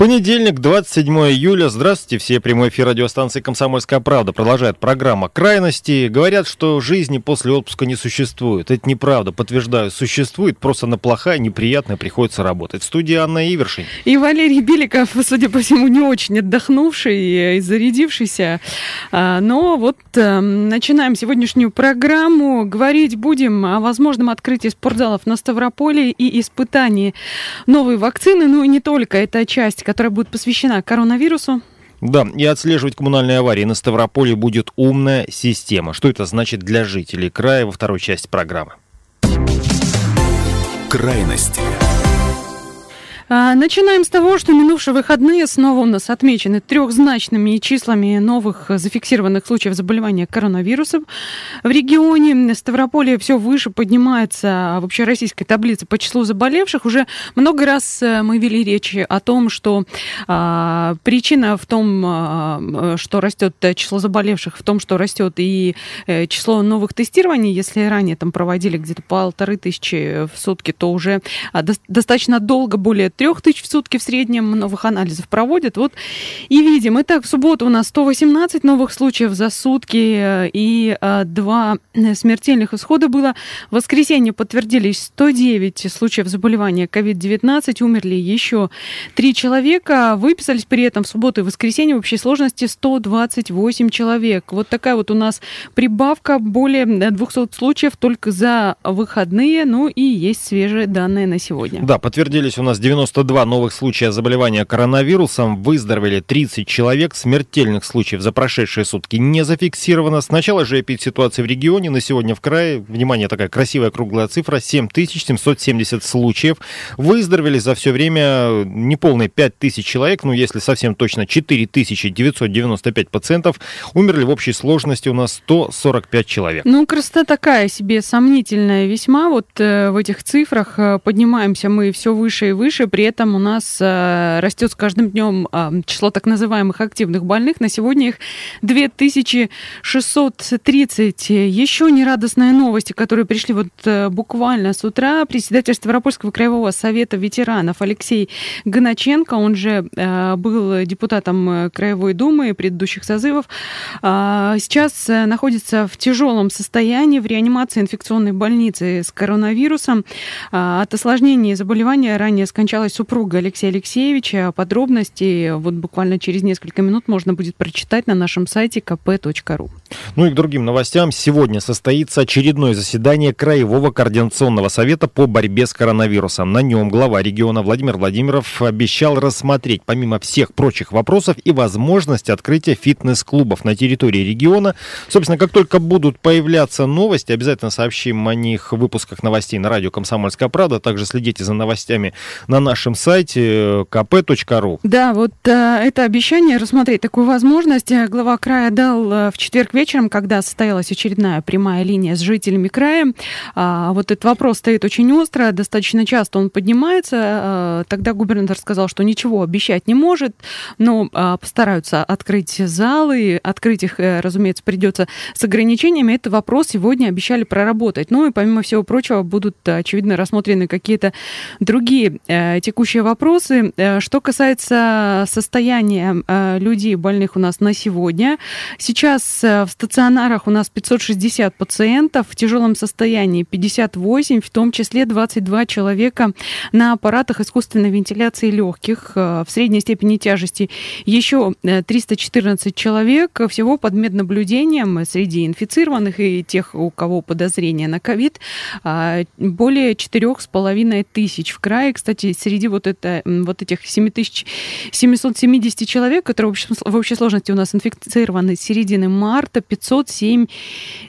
Понедельник, 27 июля. Здравствуйте. Все прямой эфир радиостанции «Комсомольская правда». Продолжает программа «Крайности». Говорят, что жизни после отпуска не существует. Это неправда. Подтверждаю, существует. Просто на плохая, неприятная приходится работать. В студии Анна Ивершин. И Валерий Беликов, судя по всему, не очень отдохнувший и зарядившийся. А, но вот эм, начинаем сегодняшнюю программу. Говорить будем о возможном открытии спортзалов на Ставрополе и испытании новой вакцины. Ну и не только. Это часть которая будет посвящена коронавирусу. Да, и отслеживать коммунальные аварии на Ставрополе будет умная система. Что это значит для жителей края во второй части программы? Крайности. А, начинаем с того, что минувшие выходные снова у нас отмечены трехзначными числами новых зафиксированных случаев заболевания коронавирусом. В регионе Ставрополье все выше поднимается в общероссийской таблице по числу заболевших. Уже много раз э, мы вели речи о том, что а, причина в том, а, что растет число заболевших, в том, что растет и э, число новых тестирований. Если ранее там проводили где-то полторы тысячи в сутки, то уже а, до, достаточно долго, более трех тысяч в сутки в среднем новых анализов проводят. Вот и видим. Итак, в субботу у нас 118 новых случаев за сутки э, и а, два смертельных исхода было. В воскресенье подтвердились 109 случаев заболевания COVID-19. Умерли еще три человека. Выписались при этом в субботу и воскресенье в общей сложности 128 человек. Вот такая вот у нас прибавка. Более 200 случаев только за выходные. Ну и есть свежие данные на сегодня. Да, подтвердились у нас 90 92 новых случая заболевания коронавирусом, выздоровели 30 человек, смертельных случаев за прошедшие сутки не зафиксировано. С начала же эпидситуации в регионе на сегодня в крае, внимание, такая красивая круглая цифра, 7770 случаев. Выздоровели за все время неполные 5000 человек, ну если совсем точно 4995 пациентов. Умерли в общей сложности у нас 145 человек. Ну, красота такая себе сомнительная весьма. Вот э, в этих цифрах э, поднимаемся мы все выше и выше. При этом у нас э, растет с каждым днем э, число так называемых активных больных. На сегодня их 2630. Еще нерадостные новости, которые пришли вот э, буквально с утра. Председатель Ставропольского краевого совета ветеранов Алексей Гоноченко, он же был депутатом Краевой Думы предыдущих созывов, сейчас находится в тяжелом состоянии в реанимации инфекционной больницы с коронавирусом. От осложнений заболевания ранее скончалась супруга Алексея Алексеевича. Подробности вот буквально через несколько минут можно будет прочитать на нашем сайте kp.ru. Ну и к другим новостям. Сегодня состоится очередное заседание Краевого координационного совета по борьбе с коронавирусом. На нем глава региона Владимир Владимиров обещал рассмотреть, помимо всех прочих вопросов, и возможность открытия фитнес-клубов на территории региона. Собственно, как только будут появляться новости, обязательно сообщим о них в выпусках новостей на радио «Комсомольская правда». Также следите за новостями на нашем сайте kp.ru. Да, вот э, это обещание рассмотреть такую возможность глава края дал э, в четверг вечером, когда состоялась очередная прямая линия с жителями края. А, вот этот вопрос стоит очень остро, достаточно часто он поднимается. Тогда губернатор сказал, что ничего обещать не может, но постараются открыть залы, открыть их, э, разумеется, придется с ограничениями. Это вопрос сегодня обещали проработать. Ну и помимо всего прочего будут, очевидно, рассмотрены какие-то другие э, текущие вопросы. Э, что касается состояния людей больных у нас на сегодня, сейчас в в стационарах у нас 560 пациентов, в тяжелом состоянии 58, в том числе 22 человека на аппаратах искусственной вентиляции легких, э, в средней степени тяжести еще 314 э, человек, всего под меднаблюдением среди инфицированных и тех, у кого подозрение на ковид, более 4,5 тысяч в крае. Кстати, среди вот, это, вот этих 7770 человек, которые в общей сложности у нас инфицированы с середины марта, это 507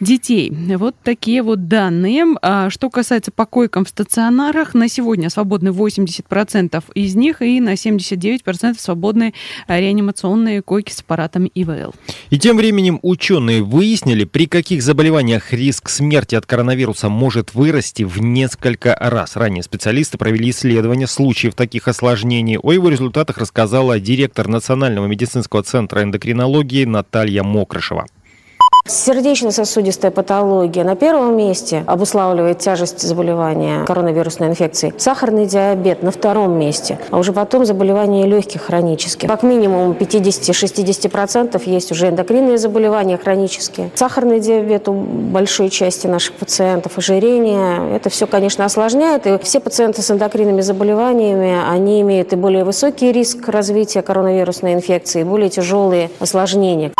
детей. Вот такие вот данные. А что касается по койкам в стационарах, на сегодня свободны 80% из них и на 79% свободны реанимационные койки с аппаратами ИВЛ. И тем временем ученые выяснили, при каких заболеваниях риск смерти от коронавируса может вырасти в несколько раз. Ранее специалисты провели исследование случаев таких осложнений. О его результатах рассказала директор Национального медицинского центра эндокринологии Наталья Мокрышева. Сердечно-сосудистая патология на первом месте обуславливает тяжесть заболевания коронавирусной инфекцией. Сахарный диабет на втором месте, а уже потом заболевания легких хронических. Как минимум 50-60% есть уже эндокринные заболевания хронические. Сахарный диабет у большой части наших пациентов, ожирение. Это все, конечно, осложняет. И все пациенты с эндокринными заболеваниями, они имеют и более высокий риск развития коронавирусной инфекции, и более тяжелые осложнения.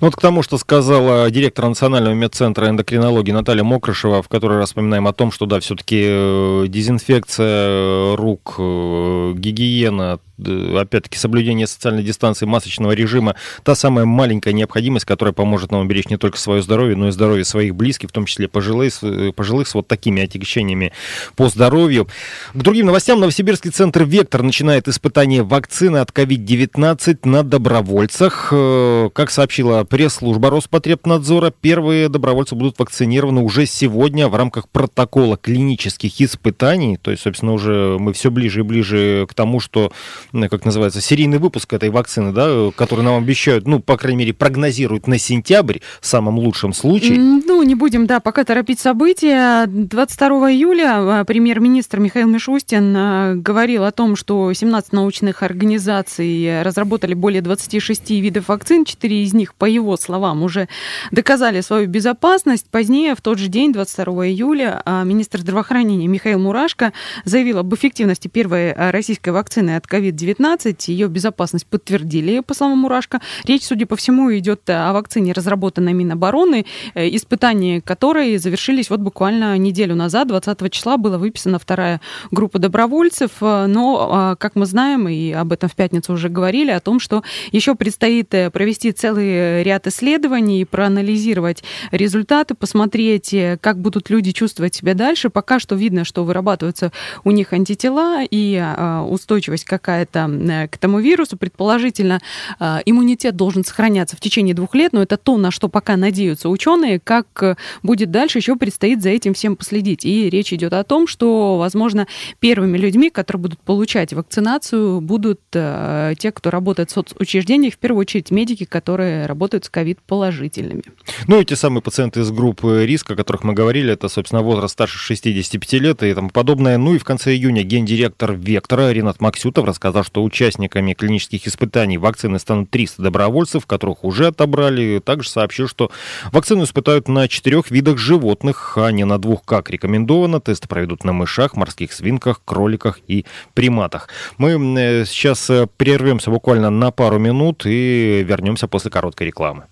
Ну вот к тому, что сказала директор Национального медцентра эндокринологии Наталья Мокрышева, в которой раз вспоминаем о том, что да, все-таки э, дезинфекция рук, э, гигиена, опять-таки, соблюдение социальной дистанции, масочного режима, та самая маленькая необходимость, которая поможет нам уберечь не только свое здоровье, но и здоровье своих близких, в том числе пожилых, пожилых с вот такими отягощениями по здоровью. К другим новостям. Новосибирский центр «Вектор» начинает испытание вакцины от COVID-19 на добровольцах. Э, как сообщила пресс-служба Роспотребнадзора, первые добровольцы будут вакцинированы уже сегодня в рамках протокола клинических испытаний. То есть, собственно, уже мы все ближе и ближе к тому, что как называется, серийный выпуск этой вакцины, да, который нам обещают, ну, по крайней мере, прогнозируют на сентябрь в самом лучшем случае. Ну, не будем, да, пока торопить события. 22 июля а, премьер-министр Михаил Мишустин говорил о том, что 17 научных организаций разработали более 26 видов вакцин, 4 из них, по его словам, уже доказали свою безопасность. Позднее, в тот же день, 22 июля, министр здравоохранения Михаил Мурашко заявил об эффективности первой российской вакцины от COVID-19 COVID-19. Ее безопасность подтвердили, по словам Мурашко. Речь, судя по всему, идет о вакцине, разработанной Минобороны, э, испытания которой завершились вот буквально неделю назад. 20 числа была выписана вторая группа добровольцев. Э, но, а, как мы знаем, и об этом в пятницу уже говорили, о том, что еще предстоит э, провести целый ряд исследований, проанализировать результаты, посмотреть, как будут люди чувствовать себя дальше. Пока что видно, что вырабатываются у них антитела и а, устойчивость какая-то это, э, к этому вирусу. Предположительно, э, иммунитет должен сохраняться в течение двух лет, но это то, на что пока надеются ученые. Как э, будет дальше, еще предстоит за этим всем последить. И речь идет о том, что, возможно, первыми людьми, которые будут получать вакцинацию, будут те, кто работает в соцучреждениях, в первую очередь медики, которые работают с ковид-положительными. Ну и те самые пациенты из группы риска, о которых мы говорили, это, собственно, возраст старше 65 лет и тому подобное. Ну и в конце июня гендиректор «Вектора» Ренат Максютов рассказал сказал, что участниками клинических испытаний вакцины станут 300 добровольцев, которых уже отобрали. Также сообщил, что вакцину испытают на четырех видах животных, а не на двух, как рекомендовано. Тесты проведут на мышах, морских свинках, кроликах и приматах. Мы э, сейчас э, прервемся буквально на пару минут и вернемся после короткой рекламы.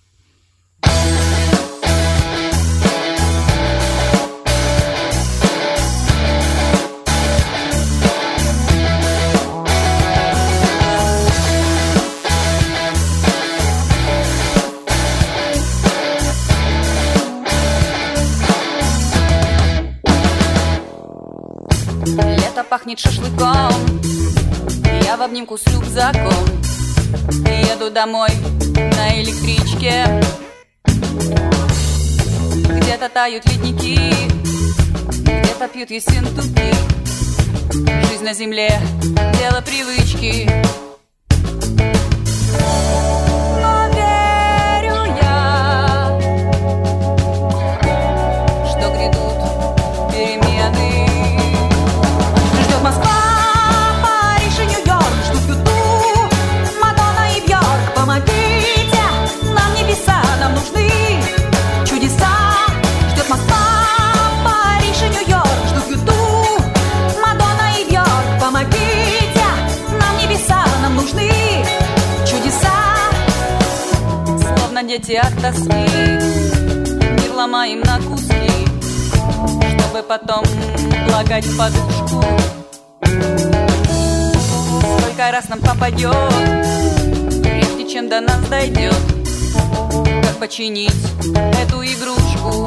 Пахнет шашлыком. Я в обнимку с рюкзаком. Еду домой на электричке. Где-то тают ледники Где-то пьют ессентуки. Жизнь на земле — дело привычки Дети от тоски И ломаем на куски Чтобы потом плакать подушку. Сколько раз нам попадет Прежде чем до нас дойдет Как починить эту игрушку.